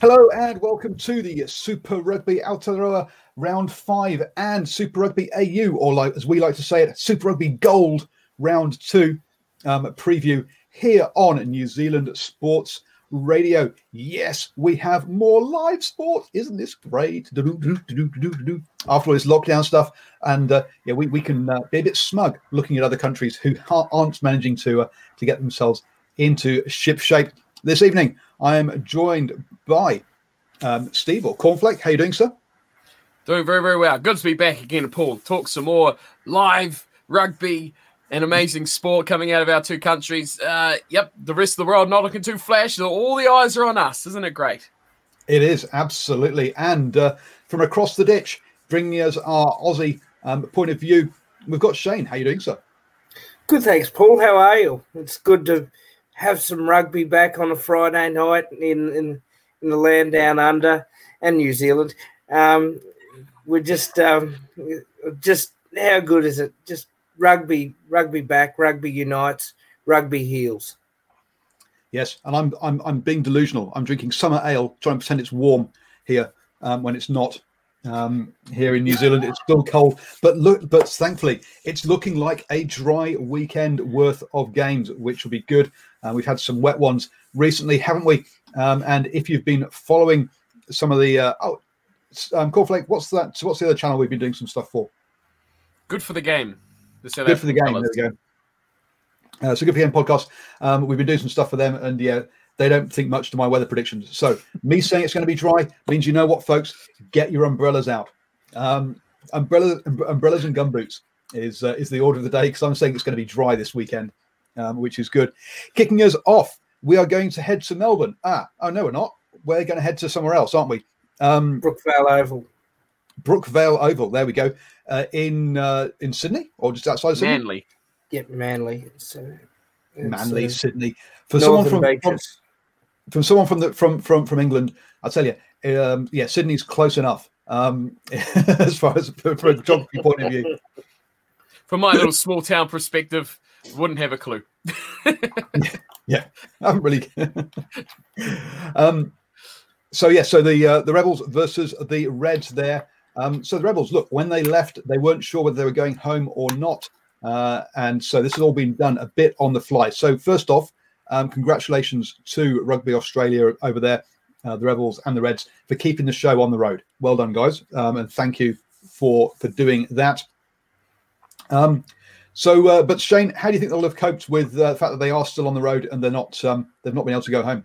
Hello and welcome to the Super Rugby Aotearoa Round 5 and Super Rugby AU, or like, as we like to say it, Super Rugby Gold Round 2 um, preview here on New Zealand Sports Radio. Yes, we have more live sport. Isn't this great? After all this lockdown stuff, and uh, yeah, we, we can uh, be a bit smug looking at other countries who aren't managing to uh, to get themselves into ship shape. This evening, I am joined by um, Steve or Cornflake. How you doing, sir? Doing very, very well. Good to be back again, Paul. Talk some more live rugby an amazing sport coming out of our two countries. Uh, yep, the rest of the world not looking too flash. All the eyes are on us. Isn't it great? It is, absolutely. And uh, from across the ditch, bringing us our Aussie um, point of view, we've got Shane. How you doing, sir? Good, thanks, Paul. How are you? It's good to have some rugby back on a Friday night in in, in the land down under and New Zealand. Um, we're just um, just how good is it? Just rugby, rugby back, rugby unites, rugby heals. Yes, and I'm I'm I'm being delusional. I'm drinking summer ale, trying to pretend it's warm here um, when it's not. Um, here in New Zealand, it's still cold, but look, but thankfully, it's looking like a dry weekend worth of games, which will be good. Uh, we've had some wet ones recently, haven't we? Um, and if you've been following some of the uh, oh, um, Cornflake, what's that? What's the other channel we've been doing some stuff for? Good for the game. Good for the game. There we go. Uh, so good for the game podcast. Um, we've been doing some stuff for them, and yeah, they don't think much to my weather predictions. So me saying it's going to be dry means you know what, folks, get your umbrellas out. Um, umbrellas, umbrellas and gumboots is uh, is the order of the day because I'm saying it's going to be dry this weekend, um, which is good. Kicking us off, we are going to head to Melbourne. Ah, oh no, we're not. We're going to head to somewhere else, aren't we? Um, Brookvale Oval. Brookvale Oval. There we go. Uh, in uh, in Sydney or just outside Sydney. Manly. Yeah, Manly. So Manly, uh, Sydney. For someone from, from, from someone from the from from from England, I'll tell you, um, yeah, Sydney's close enough um, as far as from a geography point of view. From my little small town perspective, wouldn't have a clue. yeah, yeah, I haven't really. um, so yeah, so the uh, the rebels versus the Reds there. Um, so the rebels, look, when they left, they weren't sure whether they were going home or not, uh, and so this has all been done a bit on the fly. So first off, um, congratulations to Rugby Australia over there, uh, the rebels and the Reds for keeping the show on the road. Well done, guys, um, and thank you for for doing that. Um, so, uh, but Shane, how do you think they'll have coped with uh, the fact that they are still on the road and they're not um, they've not been able to go home?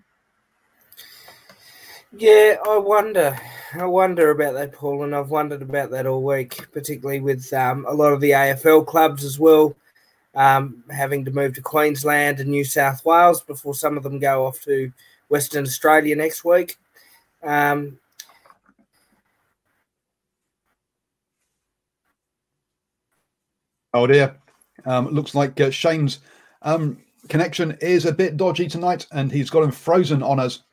Yeah, I wonder. I wonder about that, Paul, and I've wondered about that all week, particularly with um, a lot of the AFL clubs as well, um, having to move to Queensland and New South Wales before some of them go off to Western Australia next week. Um, oh dear, um, looks like uh, Shane's um, connection is a bit dodgy tonight, and he's got him frozen on us.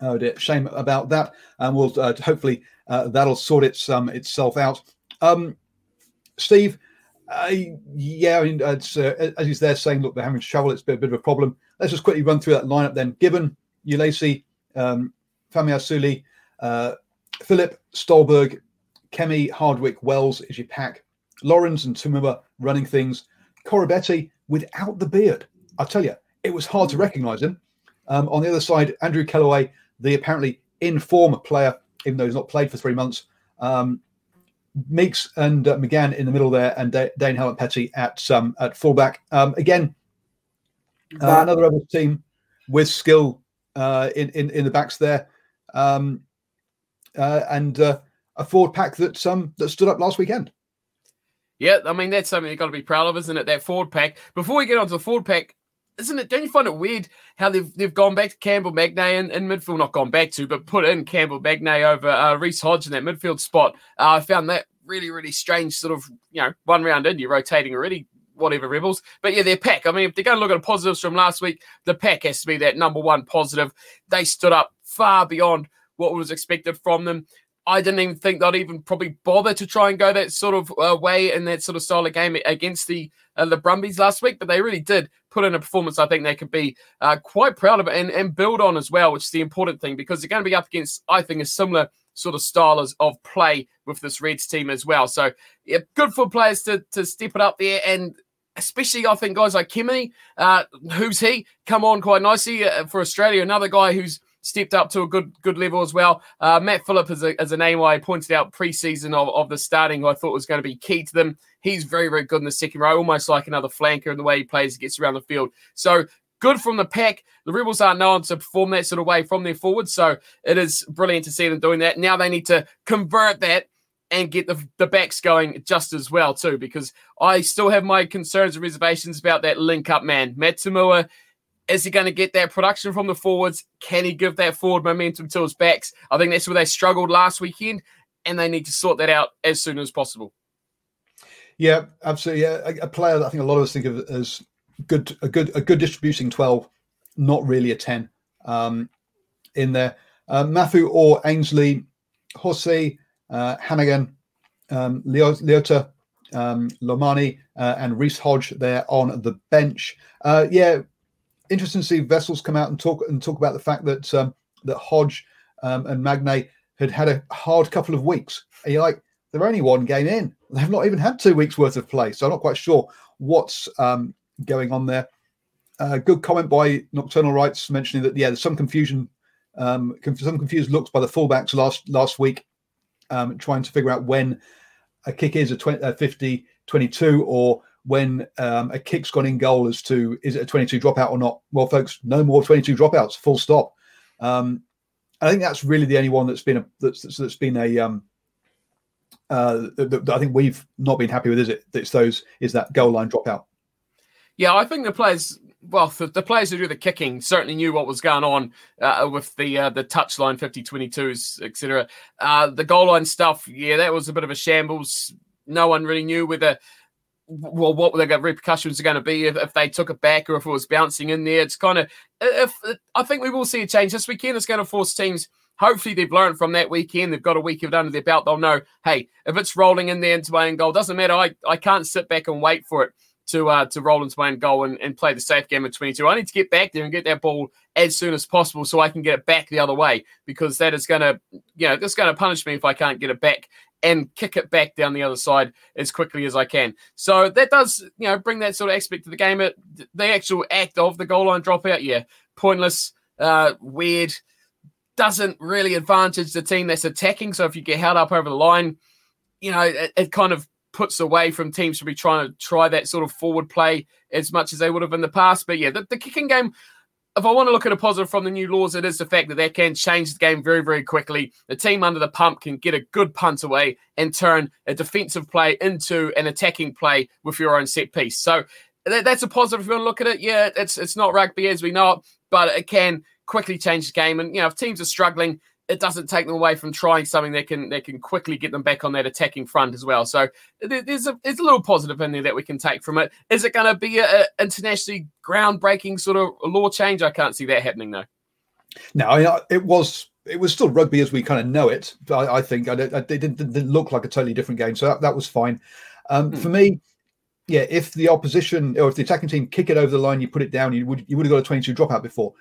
Oh dear, shame about that. And we'll uh, hopefully uh, that'll sort its um, itself out. Um, Steve, uh, yeah, I mean, it's, uh, as he's there saying, look, they're having trouble. It's been a bit of a problem. Let's just quickly run through that lineup then. Gibbon, Uelese, um, Fa'amausili, uh, Philip, Stolberg, Kemi, Hardwick, Wells is your pack. Louwrens and To'omua running things. Koroibete without the beard. I tell you, it was hard to recognise him. Um, on the other side, Andrew Kellaway, the apparently in form player, even though he's not played for three months. Um, Meakes and uh, Magnay in the middle there, and D- Dane Haylett-Petty at um, at fullback. Um, again, uh, another other team with skill uh, in, in in the backs there, um, uh, and uh, a forward pack that um that stood up last weekend. Yeah, I mean that's something you've got to be proud of, isn't it? That forward pack. Before we get on to the forward pack, isn't it? Don't you find it weird how they've they've gone back to Campbell Magnay in, in midfield? Not gone back to, but put in Campbell Magnay over uh, Reece Hodge in that midfield spot. Uh, I found that really really strange. Sort of you know one round in, you're rotating already. Whatever rebels, but yeah, their pack. I mean, if they're going to look at the positives from last week, the pack has to be that number one positive. They stood up far beyond what was expected from them. I didn't even think they'd even probably bother to try and go that sort of uh, way in that sort of style of game against the uh, the Brumbies last week, but they really did put in a performance I think they could be uh, quite proud of it and, and build on as well, which is the important thing because they're going to be up against, I think, a similar sort of style of play with this Reds team as well. So, yeah, good for players to, to step it up there and especially I think guys like Kimmy, uh, who's he, come on quite nicely uh, for Australia. Another guy who's stepped up to a good good level as well. Uh, Matt Philip is a, as a name I pointed out preseason of, of the starting, I thought was going to be key to them. He's very, very good in the second row, almost like another flanker in the way he plays, gets around the field. So good from the pack. The Rebels aren't known to perform that sort of way from their forward. So it is brilliant to see them doing that. Now they need to convert that and get the, the backs going just as well, too, because I still have my concerns and reservations about that link up man. Matt To'omua is he going to get that production from the forwards? Can he give that forward momentum to his backs? I think that's where they struggled last weekend, and they need to sort that out as soon as possible. Yeah, absolutely. A, a player that I think a lot of us think of as good, a good, a good distributing twelve, not really a ten. Um, in there, uh, Mafu or Ainsley, Jose, uh, Hannigan, um, Leota, um, Lomani, uh, and Reece Hodge there on the bench. Uh, yeah, interesting to see Wessels come out and talk and talk about the fact that um, that Hodge um, and Magnay had had a hard couple of weeks. You're like, they're only one game in. They've not even had two weeks worth of play, so I'm not quite sure what's um, going on there. Uh, good comment by Nocturnal Rights mentioning that yeah, there's some confusion, um, some confused looks by the fullbacks last last week, um, trying to figure out when a kick is a 20, uh, 50 22 or when um, a kick's gone in goal as to is it a 22 dropout or not. Well, folks, no more 22 dropouts. Full stop. Um, I think that's really the only one that's been a that's that's been a um, uh, that I think we've not been happy with. Is it? It's those is that goal line dropout. Yeah, I think the players well, the, the, players who do the kicking certainly knew what was going on uh, with the uh, the touchline 50 22s, etc. Uh, the goal line stuff, yeah, that was a bit of a shambles. No one really knew whether well, what were the repercussions are going to be if, if, they took it back or if it was bouncing in there. It's kind of, if I think we will see a change this weekend. It's going to force teams. Hopefully, they've learned from that weekend. They've got a week of it under their belt. They'll know, hey, if it's rolling in there into my own goal, doesn't matter. I, I can't sit back and wait for it to uh, to roll into my own goal and, and play the safe game of 22. I need to get back there and get that ball as soon as possible so I can get it back the other way because that is going to, you know, that's going to punish me if I can't get it back and kick it back down the other side as quickly as I can. So that does, you know, bring that sort of aspect to the game. It, the actual act of the goal line dropout, yeah, pointless, uh, weird, doesn't really advantage the team that's attacking. So if you get held up over the line, you know, it, it kind of puts away from teams to be trying to try that sort of forward play as much as they would have in the past. But yeah, the, the kicking game if I want to look at a positive from the new laws, it is the fact that they can change the game very, very quickly. The team under the pump can get a good punt away and turn a defensive play into an attacking play with your own set piece. So that, that's a positive if you want to look at it. Yeah, it's it's not rugby as we know it, but it can quickly change the game. And you know, if teams are struggling, it doesn't take them away from trying something that can that can quickly get them back on that attacking front as well. So there's a there's a little positive in there that we can take from it. Is it going to be a, a internationally groundbreaking sort of law change? I can't see that happening though. No, I mean, it was it was still rugby as we kind of know it. I, I think I, I, it didn't, didn't, look like a totally different game, so that, that was fine. Um, hmm. For me, yeah, if the opposition or if the attacking team kick it over the line, you put it down, you would you would have got a 22 dropout before,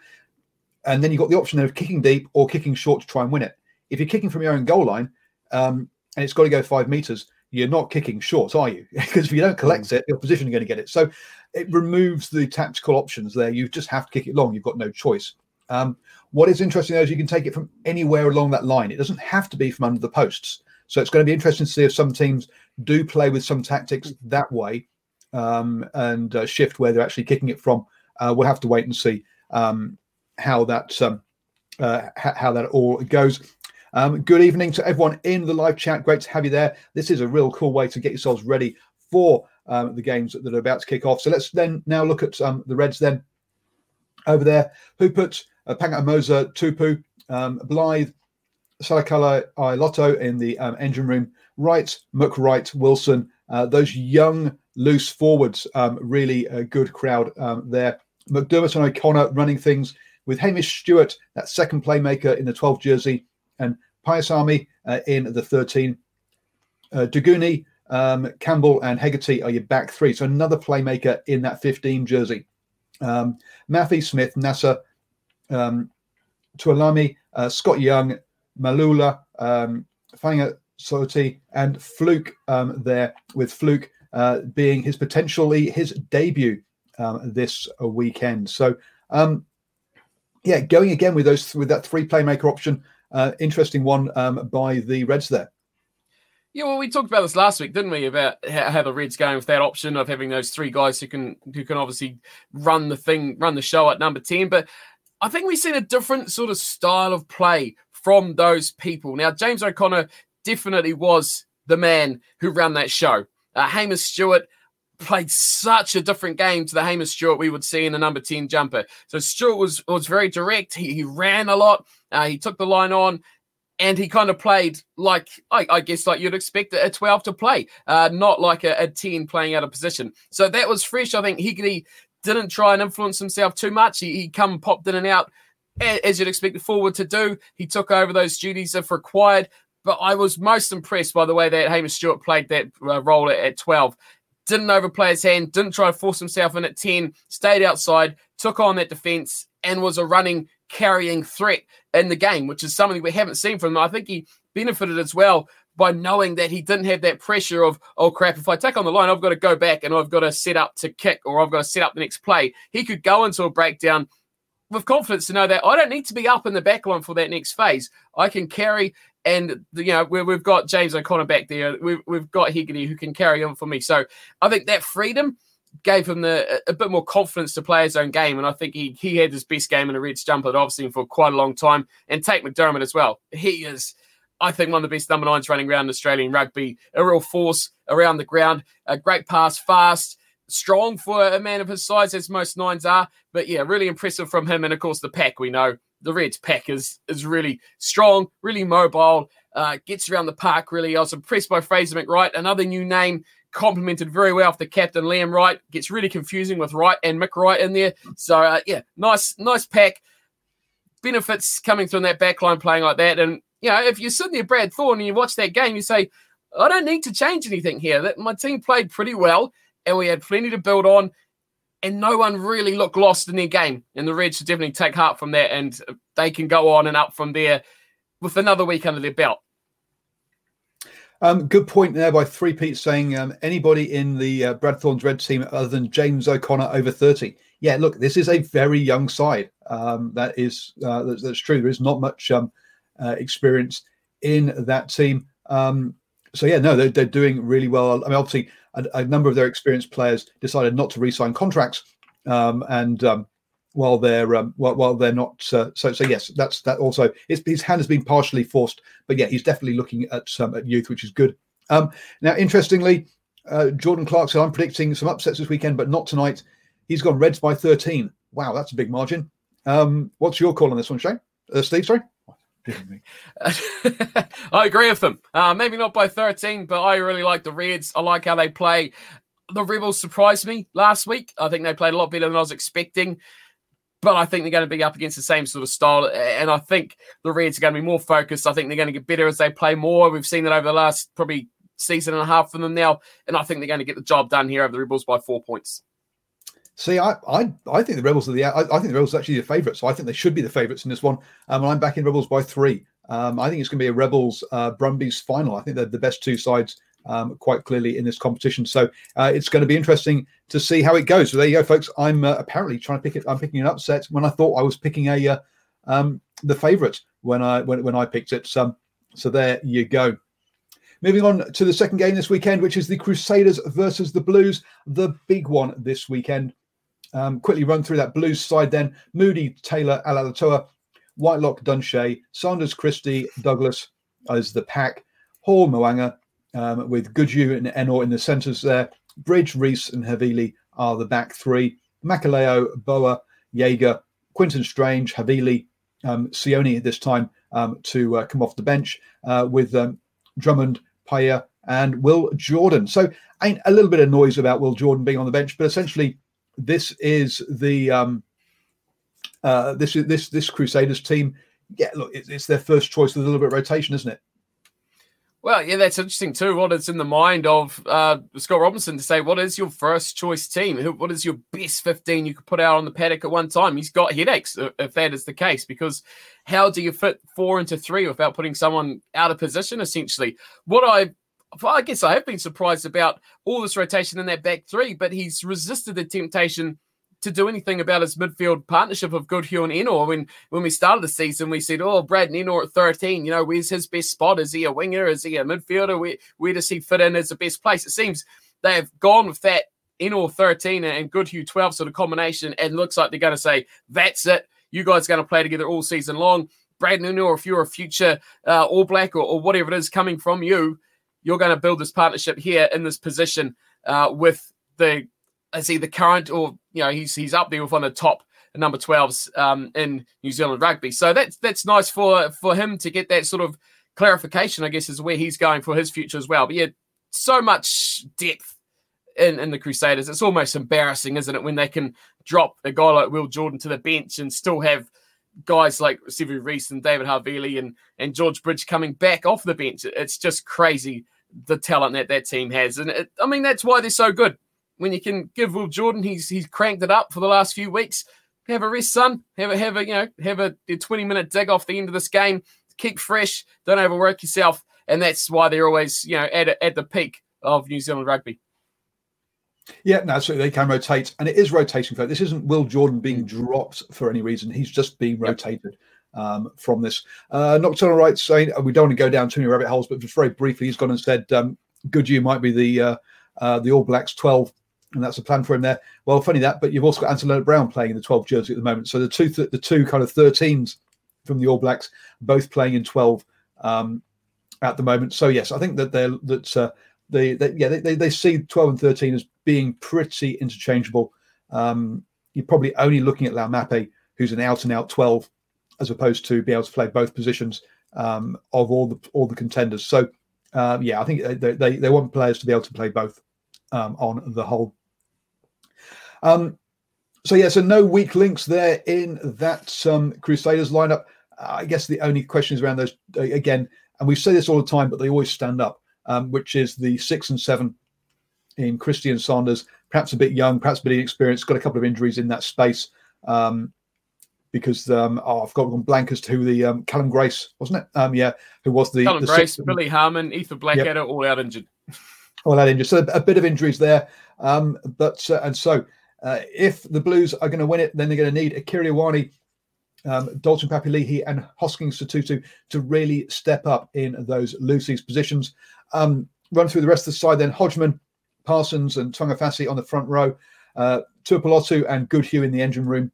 and then you've got the option of kicking deep or kicking short to try and win it. If you're kicking from your own goal line um, and it's got to go five meters, you're not kicking short, are you? because if you don't collect hmm. it, the opposition are going to get it. So it removes the tactical options there. You just have to kick it long. You've got no choice. Um, what is interesting though is you can take it from anywhere along that line. It doesn't have to be from under the posts. So it's going to be interesting to see if some teams do play with some tactics that way um, and uh, shift where they're actually kicking it from. Uh, we'll have to wait and see um, how that um, uh, how that all goes. Um, good evening to everyone in the live chat. Great to have you there. This is a real cool way to get yourselves ready for um, the games that are about to kick off. So let's then now look at um, the Reds then over there. Who put uh, Pangamoza Tupu, um, Blyth, Salakala Lotto in the um, engine room, Wright, McReight, Wilson, uh, those young loose forwards, um, really a good crowd um, there. McDermott and O'Connor running things with Hamish Stewart, that second playmaker in the 12 jersey, and Paisami uh, in the 13. Uh, Daugunu, um, Campbell, and Hegarty are your back three. So another playmaker in that 15 jersey. Um, Smith, Nasser, um, Tuolami, uh, Scott Young, Malula, um, Fanga Soti, and Fluke um, there, with Fluke uh, being his potentially his debut um, this weekend. So, um, yeah, going again with those with that three playmaker option, uh, interesting one um, by the Reds there. Yeah, well, we talked about this last week, didn't we? About how the Reds going with that option of having those three guys who can who can obviously run the thing, run the show at number ten. But I think we've seen a different sort of style of play from those people. Now, James O'Connor definitely was the man who ran that show. Uh, Hamish Stewart played such a different game to the Hamish Stewart we would see in the number 10 jumper. So Stewart was was very direct. He, he ran a lot. Uh, he took the line on and he kind of played like I, I, guess like you'd expect a 12 to play, uh, not like a, a, 10 playing out of position. So that was fresh. I think Hegarty didn't try and influence himself too much. He, he come popped in and out as you'd expect the forward to do. He took over those duties if required. But I was most impressed by the way that Hamish Stewart played that uh, role at 12. Didn't overplay his hand, didn't try to force himself in at 10, stayed outside, took on that defense, and was a running, carrying threat in the game, which is something we haven't seen from him. I think he benefited as well by knowing that he didn't have that pressure of, oh crap, if I take on the line, I've got to go back and I've got to set up to kick or I've got to set up the next play. He could go into a breakdown with confidence to know that I don't need to be up in the back line for that next phase. I can carry, and you know we've got James O'Connor back there. We've, we've got Hegarty who can carry on for me. So I think that freedom gave him the, a bit more confidence to play his own game, and I think he he had his best game in a Reds jumper that I've seen for quite a long time. And Tate McDermott as well. He is. I think one of the best number nines running around Australian rugby, a real force around the ground, a great pass, fast, strong for a man of his size, as most nines are. But yeah, really impressive from him. And of course, the pack we know the Reds pack is is really strong, really mobile, uh, gets around the park really. I was impressed by Fraser McReight, another new name, complemented very well with the captain Liam Wright. Gets really confusing with Wright and McReight in there. So uh, yeah, nice nice pack. Benefits coming in that backline playing like that. And you know, if you're sitting there, Brad Thorn, and you watch that game, you say, I don't need to change anything here. That my team played pretty well and we had plenty to build on. And no one really looked lost in their game. And the Reds should definitely take heart from that. And they can go on and up from there with another week under their belt. Um, good point there by Three Pete saying um, anybody in the uh, Brad Thorn's red team other than James O'Connor over 30. Yeah, look, this is a very young side. Um, that is uh, that's, that's, true. There is not much um, uh, experience in that team. Um, so yeah, no, they're, they're doing really well. I mean, obviously, a, a number of their experienced players decided not to re-sign contracts, um, and um, while they're um, while, while, they're not uh, so so yes, that's that also his, hand has been partially forced, but yeah, he's definitely looking at at youth, which is good. Um, now, interestingly, uh, Jordan Clark said, "I'm predicting some upsets this weekend, but not tonight." He's gone Reds by 13. Wow, that's a big margin. Um, what's your call on this one, Shane? Uh, Steve, sorry. I agree with them. Uh, maybe not by 13, but I really like the Reds. I like how they play. The Rebels surprised me last week. I think they played a lot better than I was expecting. but I think they're going to be up against the same sort of style. And I think the Reds are going to be more focused. I think they're going to get better as they play more. We've seen that over the last probably season and a half from them now. And I think they're going to get the job done here over the Rebels by four points. See, I, I, I think the Rebels are the. I, I think the Rebels are actually the favourites. So I think they should be the favourites in this one. Um, and I'm backing Rebels by three. Um, I think it's going to be a Rebels uh, Brumbies final. I think they're the best two sides um, quite clearly in this competition. So uh, it's going to be interesting to see how it goes. So there you go, folks. I'm uh, apparently trying to pick it. I'm picking an upset when I thought I was picking a uh, um, the favourite when I when, when I picked it. So, so there you go. Moving on to the second game this weekend, which is the Crusaders versus the Blues, the big one this weekend. Um, quickly run through that Blues side then. Moody, Taylor, Alaalatoa, Whitelock, Dunshea, Saunders, Christie, Douglas as the pack, Hall, Mo'unga, um, with Goodhue and Ennor in the centres there. Bridge, Reece, and Havili are the back three. Makaleo, Boa, Jager, Quinten Strange, Havili, um, Sione this time um, to uh, come off the bench uh, with um, Drummond, Paea, and Will Jordan. So, a little bit of noise about Will Jordan being on the bench, but essentially, this is the um, uh, this is this this Crusaders team. Yeah, look, it's, it's their first choice with a little bit of rotation, isn't it? Well, yeah, that's interesting too. What is in the mind of uh, Scott Robertson to say, what is your first choice team? What is your best 15 you could put out on the paddock at one time? He's got headaches if that is the case, because how do you fit four into three without putting someone out of position, essentially? What I I guess I have been surprised about all this rotation in that back three, but he's resisted the temptation to do anything about his midfield partnership of Goodhue and Ennor. When when we started the season, we said, "Oh, Brad Ennor at 13. You know, where's his best spot? Is he a winger? Is he a midfielder? Where where does he fit in as the best place?" It seems they have gone with that Ennor 13 and Goodhue 12 sort of combination, and looks like they're going to say, "That's it. You guys are going to play together all season long." Brad Ennor, if you're a future uh, All Black or, or whatever it is coming from you, you're going to build this partnership here in this position uh, with the is he the current or you know he's he's up there with one of the top number 12s um, in New Zealand rugby. So that's that's nice for for him to get that sort of clarification, I guess, is where he's going for his future as well. But yeah, so much depth in, in the Crusaders. It's almost embarrassing, isn't it, when they can drop a guy like Will Jordan to the bench and still have guys like Sevu Reece and David Havili and, and George Bridge coming back off the bench. It's just crazy the talent that that team has. And it, I mean, that's why they're so good when you can give Will Jordan, he's he's cranked it up for the last few weeks. Have a rest, son. Have a have a you know have a, a twenty minute dig off the end of this game. Keep fresh. Don't overwork yourself, and that's why they're always you know at at the peak of New Zealand rugby. Yeah, no, so they can rotate, and it is rotation. This isn't Will Jordan being dropped for any reason. He's just being rotated um, from this. Uh, Nocturnal Rights saying we don't want to go down too many rabbit holes, but just very briefly, he's gone and said um, Goodhue might be the uh, uh, the All Blacks 12 and that's a plan for him there. Well, funny that, but you've also got Anton Brown playing in the 12 jersey at the moment. So the two th- the two kind of 13s from the All Blacks both playing in 12 um, at the moment. So yes, I think that they're that uh, they, they yeah they, they see 12 and 13 as being pretty interchangeable. Um, you're probably only looking at Laumape, who's an out and out 12, as opposed to be able to play both positions um, of all the all the contenders. So uh, yeah, I think they, they they want players to be able to play both um, on the whole. Um, so yeah, so no weak links there in that um, Crusaders lineup. I guess the only question is around those again, and we say this all the time, but they always stand up, um, which is the six and seven in Christian Saunders, perhaps a bit young, perhaps a bit inexperienced, got a couple of injuries in that space. Um, because um, oh, I've got one blank as to who the um, Cullen Grace wasn't it? Um, yeah, who was the Cullen the Grace, sixth, Billy Harmon, Ethan Blackadder, yep. all out injured. all out injured. So a, bit of injuries there, um, but uh, and so uh, if the Blues are going to win it, then they're going to need Akira Ioane, um, Dalton Papali'i, and Hoskins Sotutu to really step up in those Lucy's positions. Um, run through the rest of the side then Hodgman, Parsons, and Tu'ungafasi on the front row, uh, Tuipulotu and Goodhue in the engine room.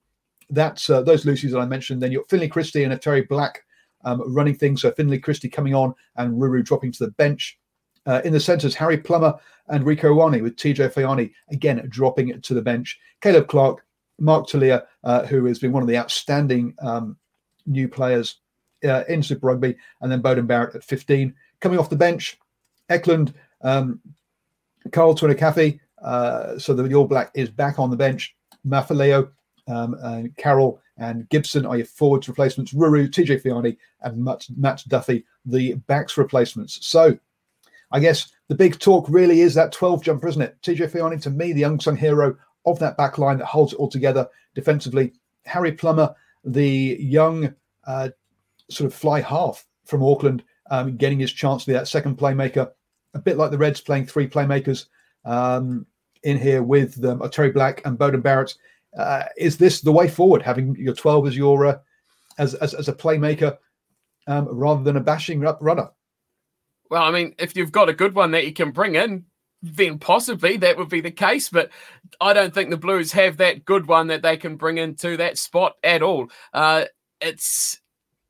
That's uh, those Lucy's that I mentioned. Then you've Finlay Christie and Otere Black um, running things. So Finlay Christie coming on and Ruru dropping to the bench. Uh, in the centres, Harry Plummer and Rieko Ioane with TJ Faiane again dropping to the bench. Caleb Clarke, Mark Telea, uh, who has been one of the outstanding um, new players uh, in Super Rugby, and then Beauden Barrett at 15. Coming off the bench, Eklund, um, Carl Tu'inukuafe, uh, so the All Black is back on the bench. Mafileo, Um, and Carroll and Gibson are your forwards replacements. Ruru, TJ Faiane, and Matt, Matt Duffy, the backs replacements. So I guess the big talk really is that 12 jumper, isn't it? TJ Faiane, to me, the unsung hero of that back line that holds it all together defensively. Harry Plummer, the young uh, sort of fly half from Auckland, um, getting his chance to be that second playmaker, a bit like the Reds playing three playmakers um, in here with um, Terry Black and Beauden Barrett. Uh, is this the way forward? Having your 12 as your uh, as, as, as a playmaker um, rather than a bashing up runner? Well, I mean, if you've got a good one that you can bring in, then possibly that would be the case. But I don't think the Blues have that good one that they can bring into that spot at all. Uh, it's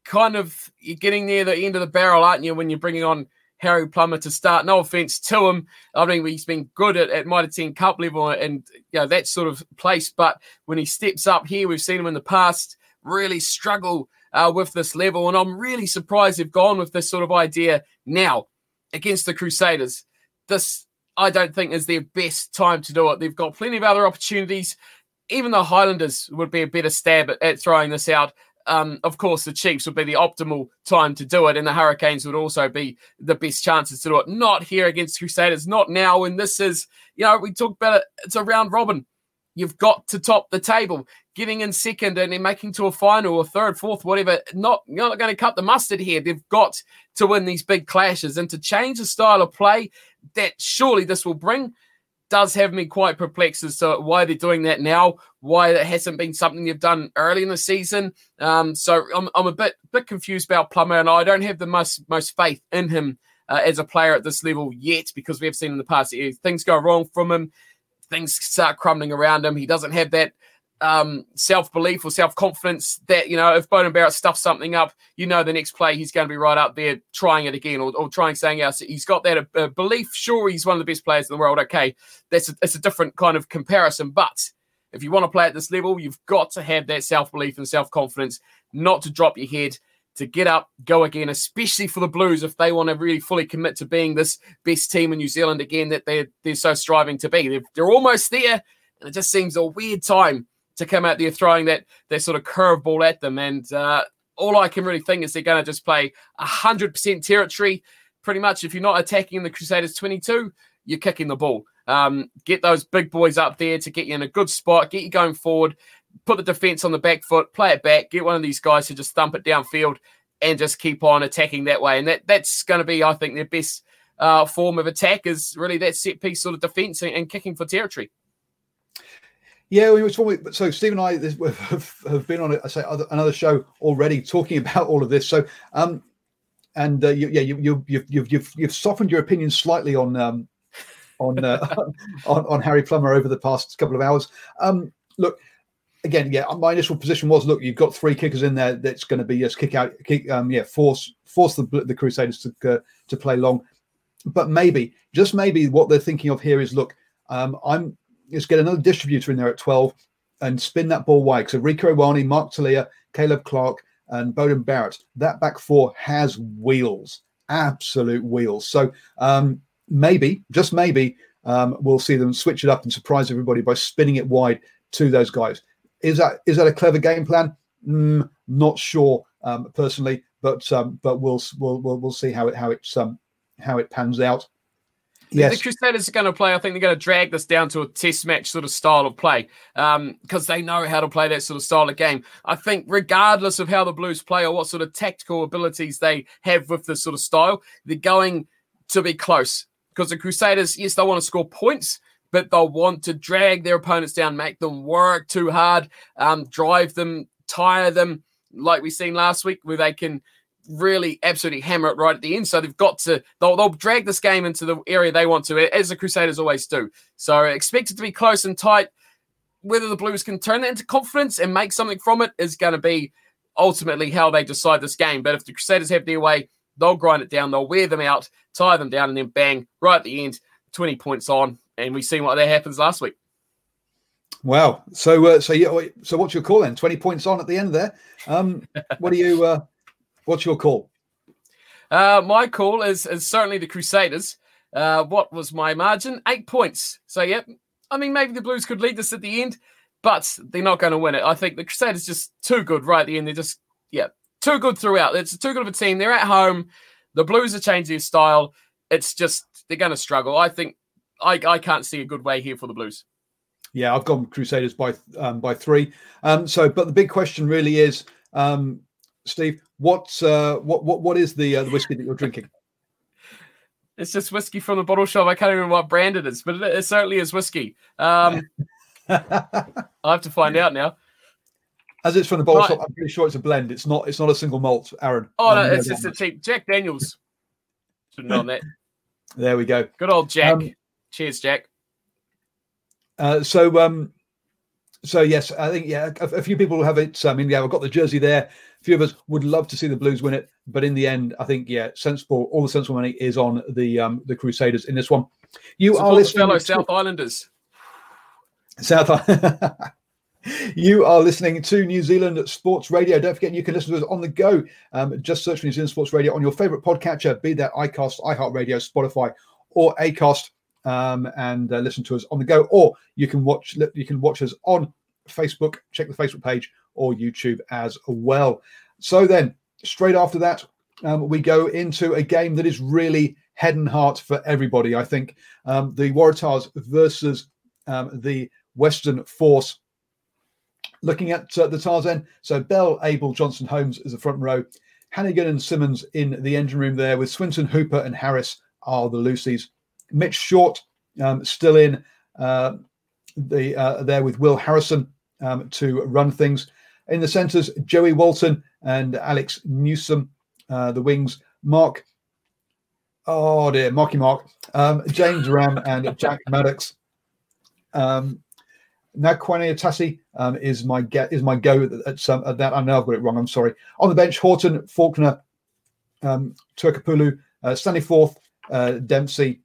kind of you're getting near the end of the barrel, aren't you, when you're bringing on Harry Plummer to start. No offense to him. I mean, he's been good at, at Mitre 10 Cup level and you know, that sort of place. But when he steps up here, we've seen him in the past really struggle uh, with this level. And I'm really surprised they've gone with this sort of idea now against the Crusaders. This, I don't think, is their best time to do it. They've got plenty of other opportunities. Even the Highlanders would be a better stab at, at throwing this out um, of course, the Chiefs would be the optimal time to do it, and the Hurricanes would also be the best chances to do it. Not here against Crusaders, not now. And this is, you know, we talk about it, it's a round robin. You've got to top the table. Getting in second and then making to a final or third, fourth, whatever. Not you're not going to cut the mustard here. They've got to win these big clashes and to change the style of play that surely this will bring does have me quite perplexed as to why they're doing that now, why it hasn't been something they've done early in the season. Um, so I'm, I'm a bit bit confused about Plummer, and I don't have the most most faith in him uh, as a player at this level yet because we have seen in the past things go wrong from him, things start crumbling around him. He doesn't have that um, self belief or self confidence that, you know, if Beauden Barrett stuffs something up, you know, the next play he's going to be right up there trying it again or, or trying something else. He's got that uh, belief. Sure, he's one of the best players in the world. Okay, that's a, a different kind of comparison. But if you want to play at this level, you've got to have that self belief and self confidence, not to drop your head. To get up, go again, especially for the Blues, if they want to really fully commit to being this best team in New Zealand again that they're they're so striving to be. They're, they're almost there, and it just seems a weird time to come out there throwing that that sort of curveball at them. And uh, all I can really think is they're going to just play hundred percent territory. Pretty much, if you're not attacking the Crusaders 22, you're kicking the ball. Um, get those big boys up there to get you in a good spot, get you going forward, put the defense on the back foot, play it back, get one of these guys to just thump it downfield and just keep on attacking that way. And that that's going to be, I think, their best uh, form of attack is really that set piece sort of defense and, and kicking for territory. Yeah, we were So Steve and I have been on I say another show already talking about all of this. So, um, and uh, you, yeah, you, you, you've you've you've you've softened your opinion slightly on um, on, uh, on on Harry Plummer over the past couple of hours. Um, look, again, yeah, my initial position was, look, you've got three kickers in there. That's going to be just kick out, kick, um, yeah, force force the the Crusaders to uh, to play long. But maybe, just maybe, what they're thinking of here is, look, um, I'm is get another distributor in there at 12 and spin that ball wide. So Rieko Ioane, Mark Telea, Caleb Clarke, and Beauden Barrett, that back four has wheels, absolute wheels. So um, maybe, just maybe, um, we'll see them switch it up and surprise everybody by spinning it wide to those guys. Is that is that a clever game plan? Mm, not sure um, personally, but um, but we'll, we'll we'll we'll see how it how it's um, how it pans out. Yes. The Crusaders are going to play. I think they're going to drag this down to a test match sort of style of play because um, they know how to play that sort of style of game. I think, regardless of how the Blues play or what sort of tactical abilities they have with this sort of style, they're going to be close because the Crusaders, yes, they want to score points, but they'll want to drag their opponents down, make them work too hard, um, drive them, tire them, like we seen last week, where they can really absolutely hammer it right at the end. So they've got to they'll, they'll drag this game into the area they want to, as the Crusaders always do. So expect it to be close and tight. Whether the Blues can turn that into confidence and make something from it is going to be ultimately how they decide this game. But if the Crusaders have their way, they'll grind it down, they'll wear them out, tie them down, and then bang, right at the end, 20 points on. And we see what that happens last week. Wow. So, uh, so yeah. So, what's your call then? Twenty points on at the end there. Um, what do you? Uh, What's your call? Uh, my call is, is certainly the Crusaders. Uh, what was my margin? Eight points. So, yeah, I mean, maybe the Blues could lead this at the end. but they're not going to win it. I think the Crusaders just too good right at the end. They're just yeah too good throughout. It's too good of a team. They're at home. The Blues are changing their style. It's just they're going to struggle. I think I, I can't see a good way here for the Blues. Yeah, I've gone Crusaders by um, by three. Um, so, but the big question really is, um, Steve, what's uh, what what what is the uh, the whiskey that you're drinking? It's just whiskey from the bottle shop. I can't even remember what brand it is, but it, it certainly is whiskey. Um, I have to find out now. As it's from the bottle right. shop, I'm pretty sure it's a blend. It's not. It's not a single malt, Aaron. Oh no, it's just a cheap Jack Daniels. Should know that. There we go. Good old Jack. Um, Cheers, Jack. Uh, so, um, so yes, I think yeah, a, a, few people have it. I mean, yeah, I've got the jersey there. A few of us would love to see the Blues win it, but in the end, I think yeah, sensible. All the sensible money is on the um, the Crusaders in this one. You Support are listening, fellow to... South Islanders. South. you are listening to New Zealand Sports Radio. Don't forget, you can listen to us on the go. Um, just search for New Zealand Sports Radio on your favorite podcatcher, be that iCast, iHeartRadio, Spotify, or Acast um, and uh, listen to us on the go, or you can watch you can watch us on Facebook. Check the Facebook page or YouTube as well. So then, straight after that, um, we go into a game that is really head and heart for everybody. I think um, the Waratahs versus um, the Western Force. Looking at uh, the Tarzan, so Bell, Abel, Johnson, Holmes is the front row. Hanigan and Simmons in the engine room there, with Swinton, Hooper, and Harris are the Lucies. Mitch Short um, still in uh, the uh, there with Will Harrison um, to run things. In the centres, Joey Walton and Alex Newsome. Uh, the wings, Mark. Oh dear, Marky Mark, um, James Ramm and Jack Maddocks. Um, Naquania Tassi um, is my get is my go at, some at that. I know I've got it wrong. I'm sorry. On the bench, Horton, Faulkner, um, Turkapulu, uh, Stanley Forth, uh, Dempsey,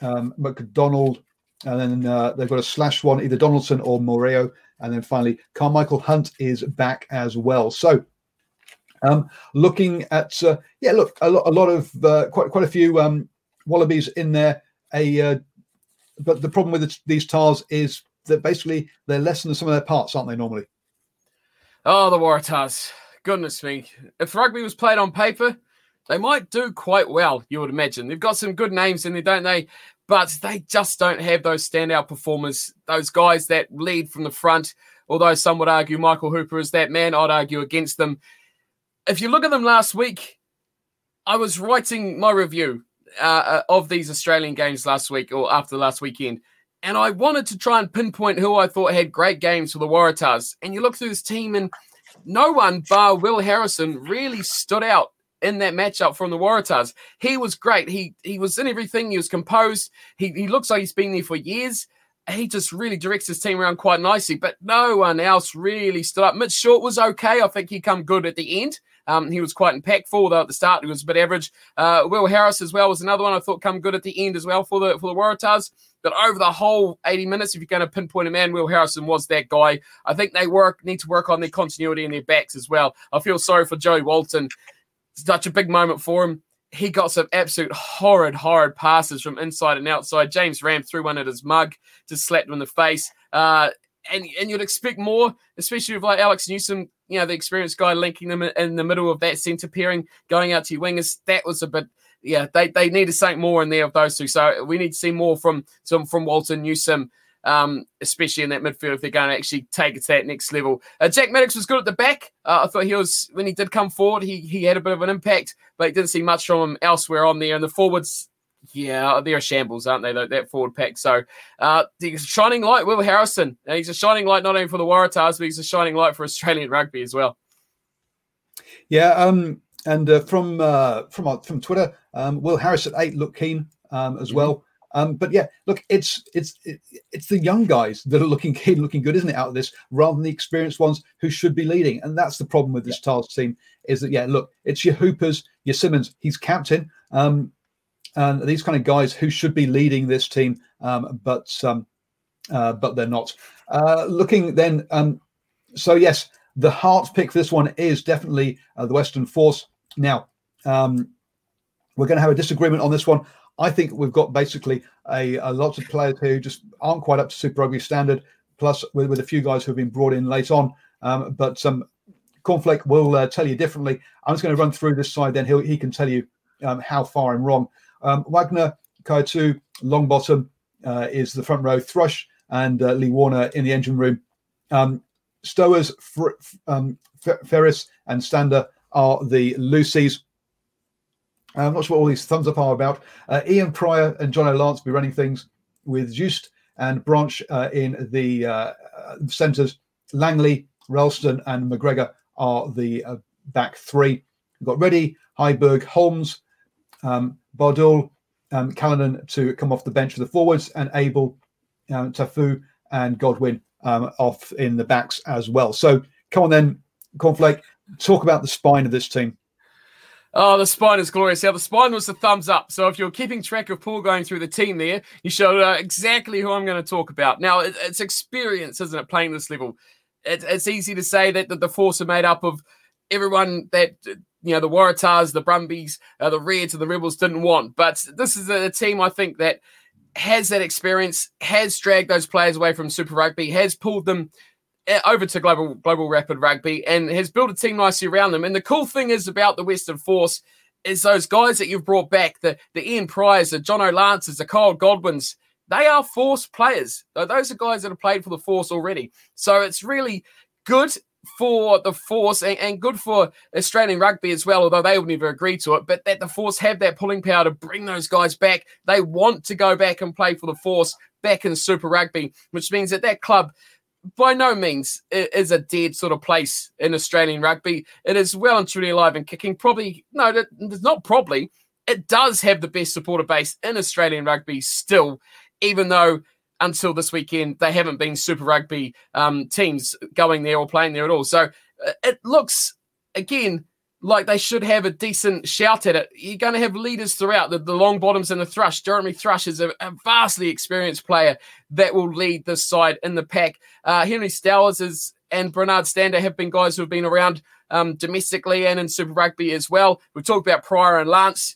um, McDonald, and then uh, they've got a slash one, either Donaldson or Moreo, and then finally Karmichael Hunt is back as well. So, um, looking at uh, yeah, look, a, lo- a lot of uh, quite quite a few um, Wallabies in there. A uh, but the problem with the, these tars is that basically they're less than some of their parts, aren't they? Normally. Oh, the Waratahs! Goodness me! If rugby was played on paper, they might do quite well, you would imagine. They've got some good names in there, don't they? But they just don't have those standout performers, those guys that lead from the front. Although some would argue Michael Hooper is that man, I'd argue against them. If you look at them last week, I was writing my review uh, uh of these Australian games last week or after last weekend. And I wanted to try and pinpoint who I thought had great games for the Waratahs. And you look through this team, and no one bar Will Harrison really stood out in that matchup from the Waratahs. He was great. He he was in everything. He was composed. He he looks like he's been there for years. He just really directs his team around quite nicely, but no one else really stood up. Mitch Short was okay. I think he come good at the end. Um, he was quite impactful, though at the start he was a bit average. Uh, Will Harris as well was another one I thought come good at the end as well for the for the Waratahs. But over the whole 80 minutes, if you're going to pinpoint a man, Will Harrison was that guy. I think they work need to work on their continuity in their backs as well. I feel sorry for Joey Walton such a big moment for him. He got some absolute horrid, horrid passes from inside and outside. James Ramm threw one at his mug, just slapped him in the face. Uh, and and you'd expect more, especially with like Alex Newsome, you know, the experienced guy linking them in the middle of that centre pairing, going out to your wingers. That was a bit, yeah, they, they needed something more in there of those two. So we need to see more from some from Walton Newsome um, especially in that midfield if they're going to actually take it to that next level. Uh, Jack Maddocks was good at the back. Uh, I thought he was when he did come forward, he he had a bit of an impact, but he didn't see much from him elsewhere on there. And the forwards, yeah, they're shambles, aren't they? That forward pack. So uh, the shining light, Will Harrison. Uh, he's a shining light not only for the Waratahs, but he's a shining light for Australian rugby as well. Yeah, um, and uh, from uh, from uh, from Twitter, um, Will Harris at eight look keen um, as mm-hmm. well. Um, but yeah, look, it's it's it's the young guys that are looking keen, looking good, isn't it? Out of this, rather than the experienced ones who should be leading, and that's the problem with this yeah. Stars team is that yeah, look, it's your Hoopers, your Simmons, he's captain, um, and these kind of guys who should be leading this team, um, but um, uh, but they're not. Uh, looking then, um, so yes, the heart pick for this one is definitely uh, the Western Force. Now, um, we're going to have a disagreement on this one. I think we've got basically a, a lots of players who just aren't quite up to Super Rugby standard. plus with, with a few guys who have been brought in late on. Um, but some Cornflake will uh, tell you differently. I'm just going to run through this side, then he'll, he can tell you um, how far I'm wrong. Um, Wagner, Kaitu'u, Longbottom uh, is the front row, Thrush and uh, Lee Warner in the engine room. Um, Stowers, Fr- um, Ferris, and Stander are the Lucy's. I'm not sure what all these thumbs up are about. Uh, Ian Prior and Jono Lance will be running things with Just and Branch uh, in the uh, centres. Langley, Ralston, and McGregor are the uh, back three. We've got Reddy, Heiberg, Holmes, um, Bardul, um, Callanan to come off the bench for the forwards, and Abel, um, Tafu, and Godwin um, off in the backs as well. So come on then, Cornflake, talk about the spine of this team. Oh, the spine is glorious. Yeah, the spine was the thumbs up. So if you're keeping track of Paul going through the team there, you showed uh, exactly who I'm going to talk about. Now, it, it's experience, isn't it, playing this level? It, it's easy to say that, that the force are made up of everyone that you know the Waratahs, the Brumbies, uh, the Reds, and the Rebels didn't want. But this is a team I think that has that experience, has dragged those players away from Super Rugby, has pulled them Eh, over to global global rapid rugby, and has built a team nicely around them. And the cool thing is about the Western Force is those guys that you've brought back, the the Ian Priors, the Jono Lances, the Kyle Godwins. They are Force players. Those are guys that have played for the Force already. So it's really good for the Force and, and, good for Australian rugby as well, although they will never agree to it. But that the Force have that pulling power to bring those guys back. They want to go back and play for the Force back in Super Rugby, which means that that club by no means is a dead sort of place in Australian rugby. It is well and truly alive and kicking. Probably, no, it's not probably. It does have the best supporter base in Australian rugby still, even though until this weekend, they haven't been Super Rugby um, teams going there or playing there at all. So uh, it looks, again, like they should have a decent shout at it. You're going to have leaders throughout the, the long bottoms and the thrush. Jeremy Thrush is a, a, vastly experienced player that will lead this side in the pack. Uh, Henry Stowers is, and Brynard Stander have been guys who have been around um, domestically and in Super Rugby as well. We've talked about Prior and Lance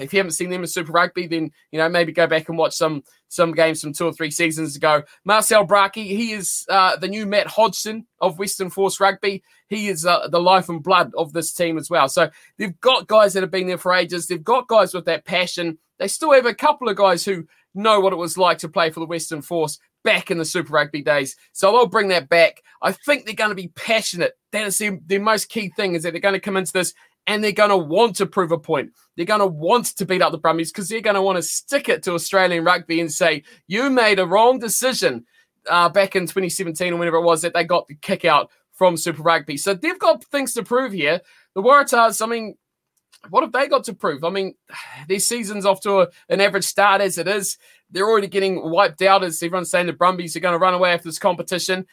if you haven't seen them in Super Rugby, then you know maybe go back and watch some some games from two or three seasons ago. Marcel Brache, he is uh, the new Matt Hodgson of Western Force Rugby. He is uh, the life and blood of this team as well. So they've got guys that have been there for ages. They've got guys with that passion. They still have a couple of guys who know what it was like to play for the Western Force back in the Super Rugby days. So they'll bring that back. I think they're going to be passionate. That is the most key thing is that they're going to come into this and they're going to want to prove a point. They're going to want to beat up the Brumbies because they're going to want to stick it to Australian rugby and say, you made a wrong decision uh, back in 2017 or whenever it was that they got the kick out from Super Rugby. So they've got things to prove here. The Waratahs, I mean, what have they got to prove? I mean, their season's off to a, an average start as it is. They're already getting wiped out as everyone's saying the Brumbies are going to run away after this competition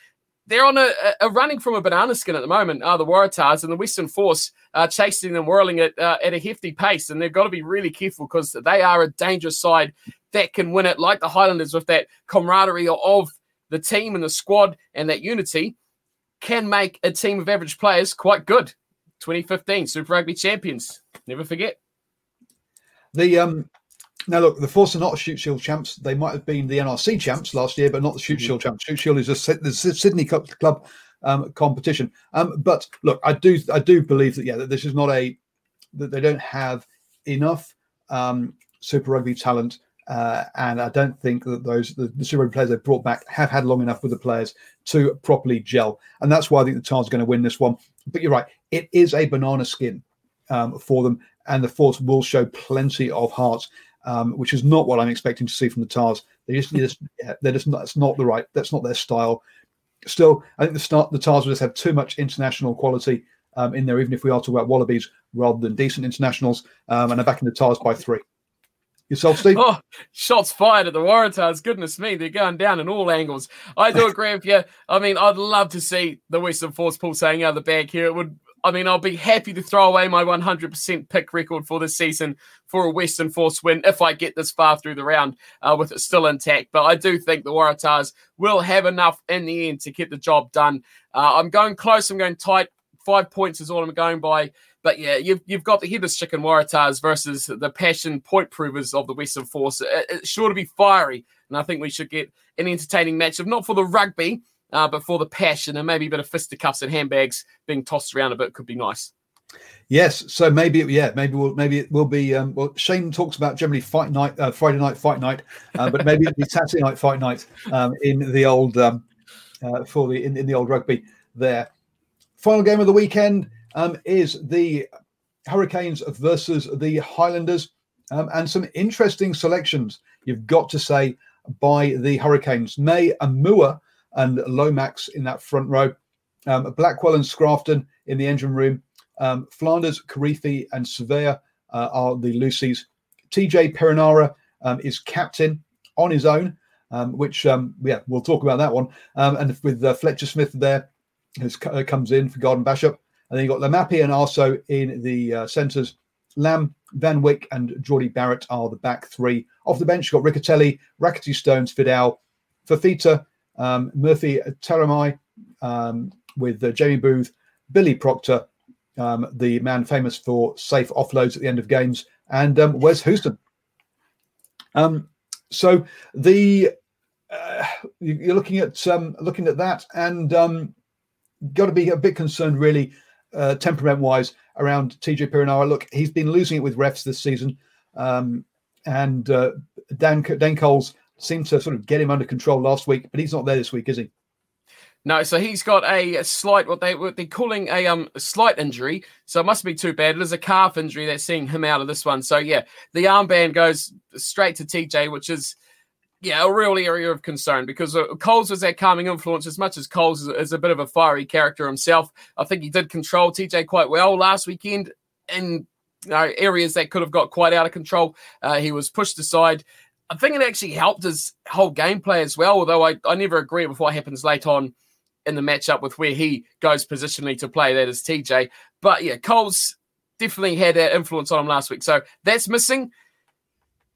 they're on a, a, running from a banana skin at the moment, are the Waratahs, and the Western Force are chasing and whirling it uh, at a hefty pace. And they've got to be really careful because they are a dangerous side that can win it, like the Highlanders, with that camaraderie of the team and the squad and that unity, can make a team of average players quite good. 2015 Super Rugby champions. Never forget. The um, now, look, the Force are not Shute Shield champs. They might have been the NRC champs last year, but not the Shute mm-hmm. Shield champs. Shute Shield is a the Sydney Club, club um, competition. Um, but look, I do I do believe that yeah, that this is not a that they don't have enough um, Super Rugby talent, uh, and I don't think that those the, the Super Rugby players they've brought back have had long enough with the players to properly gel, and that's why I think the Tars are going to win this one. But you're right, it is a banana skin um, for them, and the Force will show plenty of heart um, which is not what I'm expecting to see from the Tars. They just, they just they're just not, that's not the right, that's not their style. Still, I think the start the Tars will just have too much international quality um, in there, even if we are talking about Wallabies rather than decent internationals, um, and are back in the Tars by three. Yourself, Steve? Oh, shots fired at the Waratahs. Goodness me, they're going down in all angles. I do agree with you. I mean, I'd love to see the Western Force pull saying out of the bag here. It would I mean, I'll be happy to throw away my 100% pick record for this season for a Western Force win if I get this far through the round uh, with it still intact. But I do think the Waratahs will have enough in the end to get the job done. Uh, I'm going close. I'm going tight. Five points is all I'm going by. But yeah, you've, you've got the headless chicken Waratahs versus the passion point provers of the Western Force. It, it's sure to be fiery. And I think we should get an entertaining match, if not for the rugby, uh, but for the passion and maybe a bit of fisticuffs and handbags being tossed around a bit could be nice. Yes, so maybe yeah, maybe we'll maybe it will be. Um, well, Shane talks about generally fight night, uh, Friday night fight night, uh, but maybe it'll be Saturday night fight night um, in the old um, uh, for the in, in the old rugby there. Final game of the weekend um, is the Hurricanes versus the Highlanders, um, and some interesting selections. You've got to say by the Hurricanes, May Aumua and Lomax in that front row, um, Blackwell and Scrafton in the engine room. Um, Flanders, Kirifi, and Savea uh, are the Lucies. TJ Perenara um, is captain on his own, um, which um, yeah, we'll talk about that one. Um, and with uh, Fletcher Smith there, who uh, comes in for Garden Bachop, and then you've got Laumape and Aso in the uh, centres. Lam, Van Wyk, and Jordie Barrett are the back three. Off the bench, you've got Riccitelli, Rackety Stones, Fidow, Fifita, um, Murphy Taramai, um, with uh, Jamie Booth, Billy Proctor, um, the man famous for safe offloads at the end of games, and um, Wes Goosen. Um, so the uh, you're looking at um, looking at that, and got to be a bit concerned, really, uh, temperament wise, around TJ Perenara. Look, he's been losing it with refs this season, and uh, Dane Dane Coles seemed to sort of get him under control last week, but he's not there this week, is he? No, so he's got a, slight what they what they're calling a um slight injury. So it mustn't be too bad. It is a calf injury that's seeing him out of this one. So yeah, the armband goes straight to TJ, which is yeah a real area of concern because uh, Coles was that calming influence as much as Coles is, is a bit of a fiery character himself. I think he did control TJ quite well last weekend in you know, areas that could have got quite out of control. Uh, he was pushed aside. I think it actually helped his whole gameplay as well. Although I, I never agree with what happens late on in the matchup with where he goes positionally to play. That is TJ. But yeah, Coles definitely had that influence on him last week. So that's missing.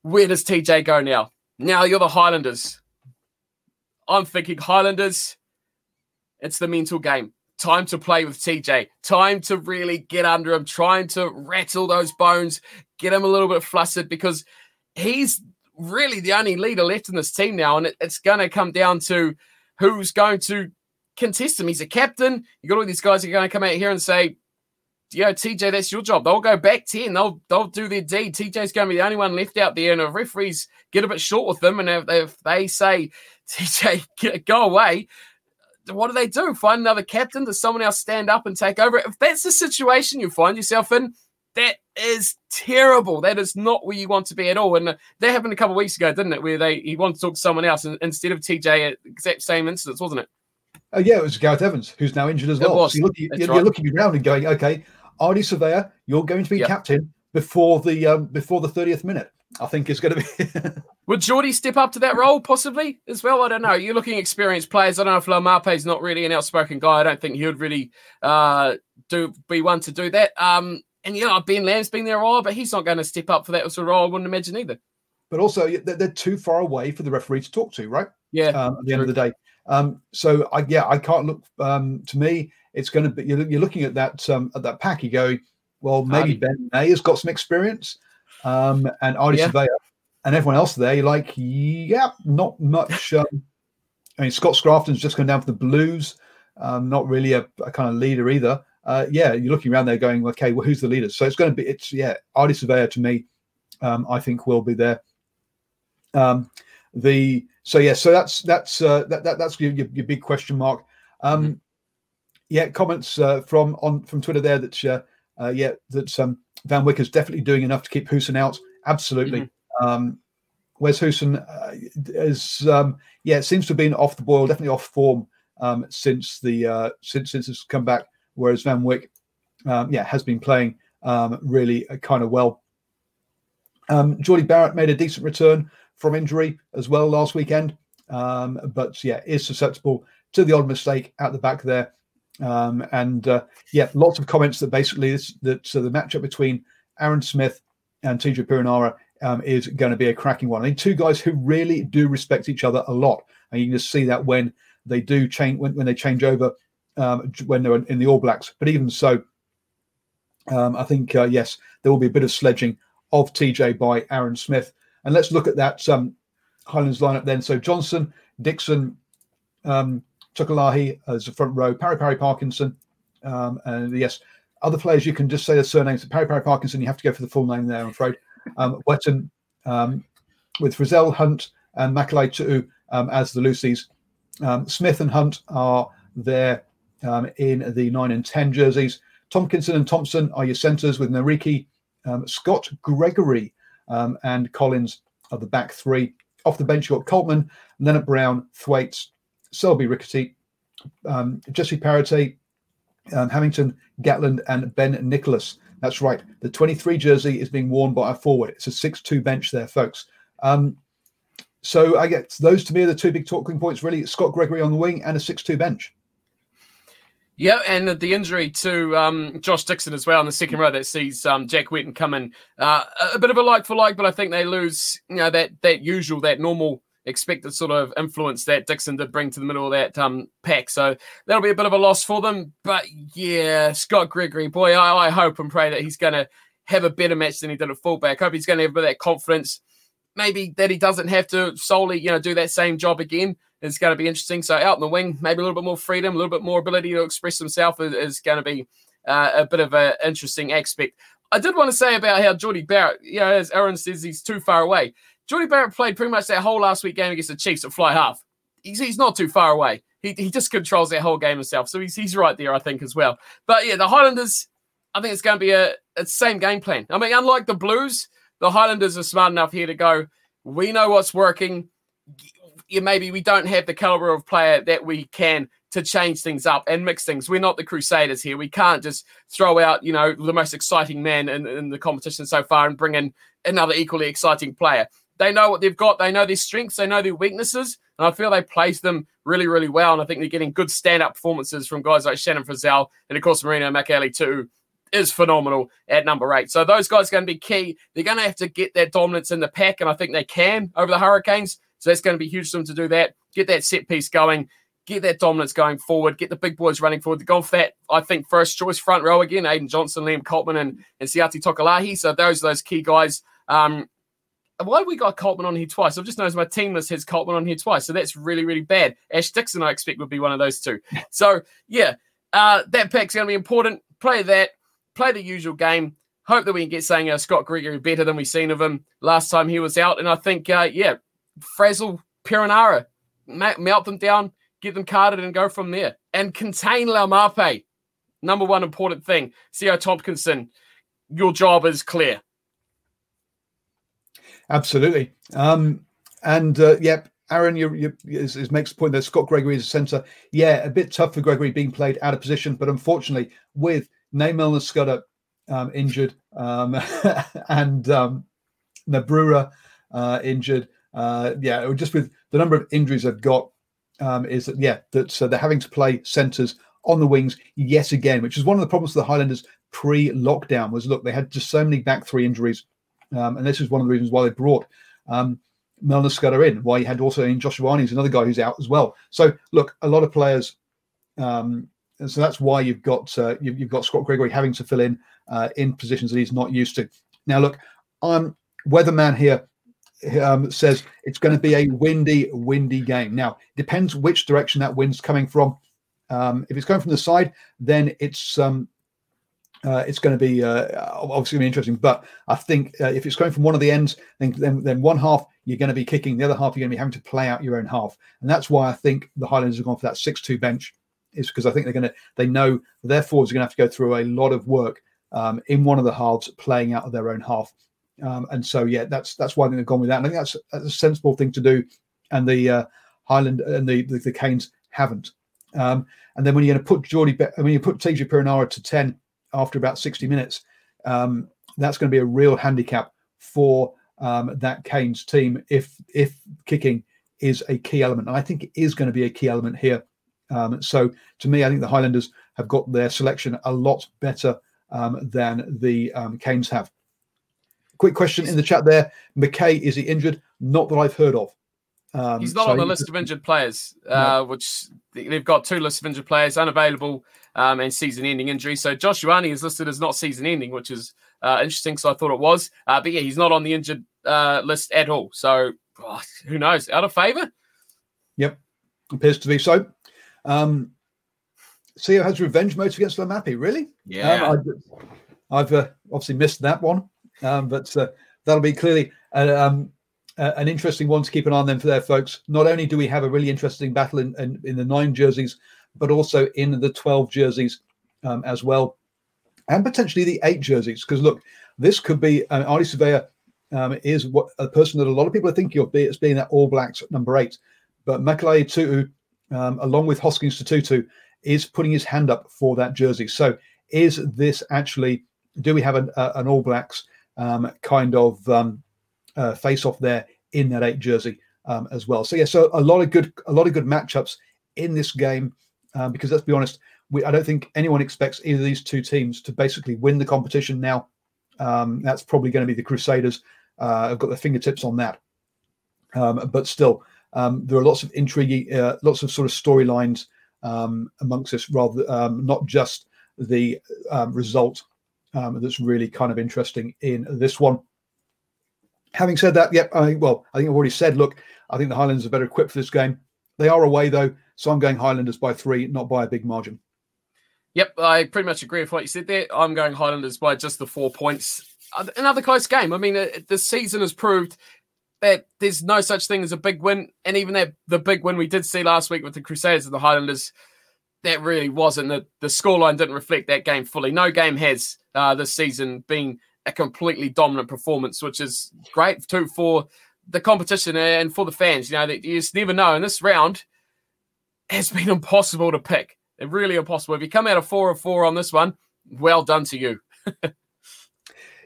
Where does TJ go now? Now you're the Highlanders. I'm thinking Highlanders. It's the mental game. Time to play with TJ. Time to really get under him, trying to rattle those bones, get him a little bit flustered because he's really the only leader left in this team now. And it, it's going to come down to who's going to contest him. He's a captain. You got all these guys who are going to come out here and say, "Yo, TJ, that's your job." They'll go back ten. They'll they'll do their deed. TJ's going to be the only one left out there, and if referees get a bit short with them, and if, if they say, "TJ, go away," what do they do? Find another captain? Does someone else stand up and take over? If that's the situation you find yourself in, that is terrible. That is not where you want to be at all. And that happened a couple of weeks ago, didn't it? Where they he wanted to talk to someone else instead of TJ at the exact same instance, wasn't it? Uh, yeah, it was Gareth Evans, who's now injured as well. So you're, looking, you're, right. you're, looking, around and going, okay, Ardie Savea, you're going to be yep. captain before the um, before the 30th minute. I think it's going to be. Would Jordie step up to that role possibly as well? I don't know. You're looking experienced players. I don't know if Laumape's not really an outspoken guy. I don't think he would really uh, do be one to do that. Um, and yeah, Ben Lam's been there a while, but he's not going to step up for that sort of role. I wouldn't imagine either. But also, they're, too far away for the referee to talk to, right? Yeah. Um, at the true. end of the day, um, so I, yeah, I can't look. Um, to me, it's going to be you're, you're, looking at that um, at that pack. You go, well, maybe Ben May has got some experience, um, and Ardie yeah. Savea, and everyone else there. You're like, yeah, not much. Um, I mean, Scott Scrafton's just gone down for the Blues. Um, not really a, a, kind of leader either. Uh, yeah, you're looking around there going, okay, well, who's the leader? So it's going to be, it's yeah, Ardie Savea to me, um, I think will be there. Um, the so yeah, so that's that's uh, that, that that's your, your, your big question mark. Um, mm-hmm. Yeah, comments uh, from on from Twitter there that uh, uh, yeah that um, Van is definitely doing enough to keep Goosen out. Absolutely. Mm-hmm. Um, Wes Goosen uh, is um, yeah, it seems to have been off the boil, definitely off form um, since the uh, since since it's come back. Whereas Van Wyk, um, yeah, has been playing um, really uh, kind of well. Um, Jordie Barrett made a decent return from injury as well last weekend. Um, but yeah, is susceptible to the odd mistake at the back there. Um, and uh, yeah, lots of comments that basically this, that so the matchup between Aaron Smith and TJ Perenara um, is going to be a cracking one. I think two guys who really do respect each other a lot, and you can just see that when they do change when, when they change over um, when they were in the All Blacks. But even so, um, I think uh, yes, there will be a bit of sledging of TJ by Aaron Smith. And let's look at that um, Highlands lineup then. So Johnson, Dixon, um, Tokolahi as the front row, Pari Pari Parkinson, um, and yes, other players you can just say the surnames. Pari Pari Parkinson, you have to go for the full name there, I'm afraid. Um, Whetton um, with Frizell, Hunt, and Mikaele Tu'u as the Lucies. Smith and Hunt are there um, in the 9 and 10 jerseys. Tomkinson and Thompson are your centres with Nareki, um, Scott Gregory, um, and Collins are the back three. Off the bench, you've got Coltman, Lienert-Brown, Thwaites, Selby Rickety, um, Jesse Parete, um, Hamilton, Gatland, and Ben Nicholas. That's right. The 23 jersey is being worn by a forward. It's a 6 2 bench there, folks. Um, so I guess those to me are the two big talking points, really. Scott Gregory on the wing and a 6 2 bench. Yeah, and the injury to um, Josh Dickson as well in the second row that sees um, Jack Whetton come in. Uh, a bit of a like for like, but I think they lose, you know, that that usual, that normal expected sort of influence that Dickson did bring to the middle of that um, pack. So that'll be a bit of a loss for them. But yeah, Scott Gregory, boy, I, I hope and pray that he's going to have a better match than he did at fullback. Hope he's going to have a bit of that confidence. Maybe that he doesn't have to solely, you know, do that same job again is going to be interesting. So out in the wing, maybe a little bit more freedom, a little bit more ability to express himself is, is going to be uh, a bit of an interesting aspect. I did want to say about how Jordie Barrett, you know, as Aaron says, he's too far away. Jordie Barrett played pretty much that whole last week game against the Chiefs at fly half. He's, he's not too far away. He, he just controls that whole game himself. So he's, he's right there, I think, as well. But yeah, the Highlanders, I think it's going to be a, a same game plan. I mean, unlike the Blues, the Highlanders are smart enough here to go, we know what's working yeah, maybe we don't have the caliber of player that we can to change things up and mix things. We're not the Crusaders here. We can't just throw out, you know, the most exciting man in, in the competition so far and bring in another equally exciting player. They know what they've got. They know their strengths. They know their weaknesses. And I feel they place them really, really well. And I think they're getting good stand-up performances from guys like Shannon Frizell and, of course, Marino Mikaele too is phenomenal at number eight. So those guys are going to be key. They're going to have to get that dominance in the pack, and I think they can over the Hurricanes. So that's going to be huge for them to do that. Get that set piece going, get that dominance going forward, get the big boys running forward. Go for that, I think, first choice front row again, Ayden Johnstone, Liam Coltman, and, and Siate Tokolahi. So those are those key guys. Um, why we got Coltman on here twice? I've just noticed my team list has Coltman on here twice. So that's really, really bad. Ash Dixon, I expect, would be one of those two. So, yeah, uh, that pack's going to be important. Play that, play the usual game. Hope that we can get saying uh, Scott Gregory better than we've seen of him last time he was out. And I think, uh, yeah, frazzle Perenara, melt them down, get them carded, and go from there. And contain Laumape. Number one important thing. Co Tomkinson, your job is clear. Absolutely. Um, and uh, yep, Aaron you, you, is, is makes the point that Scott Gregory is a centre. Yeah, a bit tough for Gregory being played out of position, but unfortunately, with Nay Milner Skudder um, injured um, and um, Nabura uh, injured, uh, yeah, just with the number of injuries they've got, um, is that yeah, that so they're having to play centres on the wings yet again, which is one of the problems for the Highlanders pre-lockdown. Was look, they had just so many back three injuries, um, and this is one of the reasons why they brought um, Milner Skudder in. Why you had also in Joshua Arnie's another guy who's out as well. So look, a lot of players. Um, and so that's why you've got uh, you've, you've, got Scott Gregory having to fill in uh, in positions that he's not used to. Now, look, I'm weatherman here um, says it's going to be a windy, windy game. Now, depends which direction that wind's coming from. Um, if it's coming from the side, then it's um, uh, it's going to be uh, obviously be interesting. But I think uh, if it's coming from one of the ends, then, then, then one half you're going to be kicking, the other half you're going to be having to play out your own half, and that's why I think the Highlanders have gone for that six-two bench. Is because I think they're going to they know their forwards are going to have to go through a lot of work um, in one of the halves, playing out of their own half. Um, and so, yeah, that's that's why they've gone with that. And I think that's, that's a sensible thing to do. And the uh, Highland and the, the, the Canes haven't. Um, and then when you're going to put Jordie, I mean, you put TJ Perenara to 10 after about 60 minutes, um, that's going to be a real handicap for um, that Canes team if if kicking is a key element. And I think it is going to be a key element here. Um, so to me, I think the Highlanders have got their selection a lot better um, than the um, Canes have. Quick question in the chat there. McKay, is he injured? Not that I've heard of. Um, He's not so on the list of injured players, uh, no. which they've got two lists of injured players unavailable um, and season ending injury. So Josh Ioane is listed as not season ending, which is uh, interesting. So I thought it was. Uh, but yeah, he's not on the injured uh, list at all. So oh, who knows? Out of favour? Yep. Appears to be so. Um, CEO has revenge motive against Laumape. Really? Yeah. Um, I, have uh, obviously missed that one, um, but uh, that'll be clearly uh, um, uh, an interesting one to keep an eye on them for their folks. Not only do we have a really interesting battle in, in, in the nine jerseys, but also in the 12 jerseys um, as well, and potentially the eight jerseys. Because look, this could be uh, Savea um, is what a person that a lot of people are thinking of as being that All Blacks number eight. But Mikaele Tu'u, um, along with Hoskins Sotutu, is putting his hand up for that jersey. So is this actually, do we have an, uh, an All Blacks um, kind of um, uh, face off there in that eight jersey um, as well? So yeah, so a lot of good, a lot of good matchups in this game um, because let's be honest, we, I don't think anyone expects either of these two teams to basically win the competition now. Um, that's probably going to be the Crusaders. Uh, I've got their fingertips on that. Um, but still, there are lots of intrigue, uh, lots of sort of storylines amongst this, rather not just the um, that's really kind of interesting in this one. Having said that, yep, I, well, I think I've already said, look, I think the Highlanders are better equipped for this game. They are away though, so I'm going Highlanders by three, not by a big margin. Yep, I pretty much agree with what you said there. I'm going Highlanders by just the four points. Another close game. I mean, the season has proved that there's no such thing as a big win, and even that the big win we did see last week with the Crusaders and the Highlanders, that really wasn't the the scoreline didn't reflect that game fully. No game has uh, this season being a completely dominant performance, which is great too for the competition and for the fans. You know, that you just never know. In this round, has been impossible to pick. It really impossible. If you come out of four or four on this one, well done to you.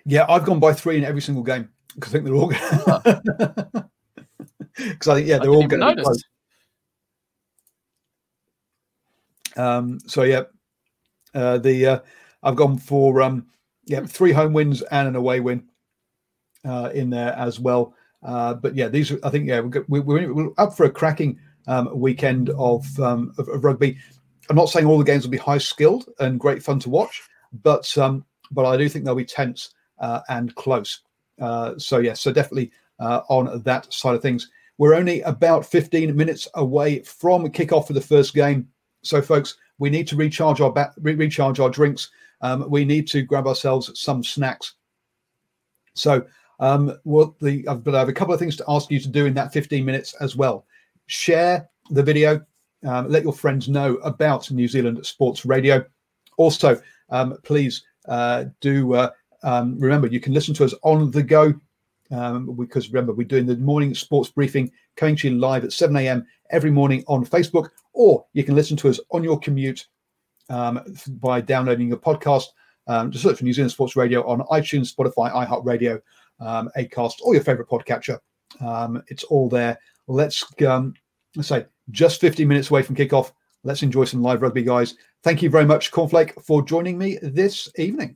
yeah, I've gone by three in every single game because I think they're all because I think yeah they're all going to um, so yeah, uh, the uh, I've gone for um, yeah three home wins and an away win uh, in there as well. Uh, but yeah, these I think yeah we're, we're, we're up for a cracking um, weekend of, um, of, of rugby. I'm not saying all the games will be high skilled and great fun to watch, but um, but I do think they'll be tense uh, and close. Uh, so yeah, so definitely uh, on that side of things. We're only about 15 minutes away from kickoff for the first game. So folks, we need to recharge our ba- recharge our drinks. Um, we need to grab ourselves some snacks. So um, what the but I have got a couple of things to ask you to do in that 15 minutes as well. Share the video. Um, let your friends know about New Zealand Sports Radio. Also, um, please uh, do uh, um, remember, you can listen to us on the go um, because remember, we're doing the morning sports briefing coming to you live at 7 a.m. every morning on Facebook, or you can listen to us on your commute um, by downloading your podcast. Um, just look for New Zealand Sports Radio on iTunes, Spotify, iHeartRadio, um, Acast, or your favorite podcatcher. Um, it's all there. Let's um, let's say just 15 minutes away from kickoff. Let's enjoy some live rugby, guys. Thank you very much, Cornflake, for joining me this evening.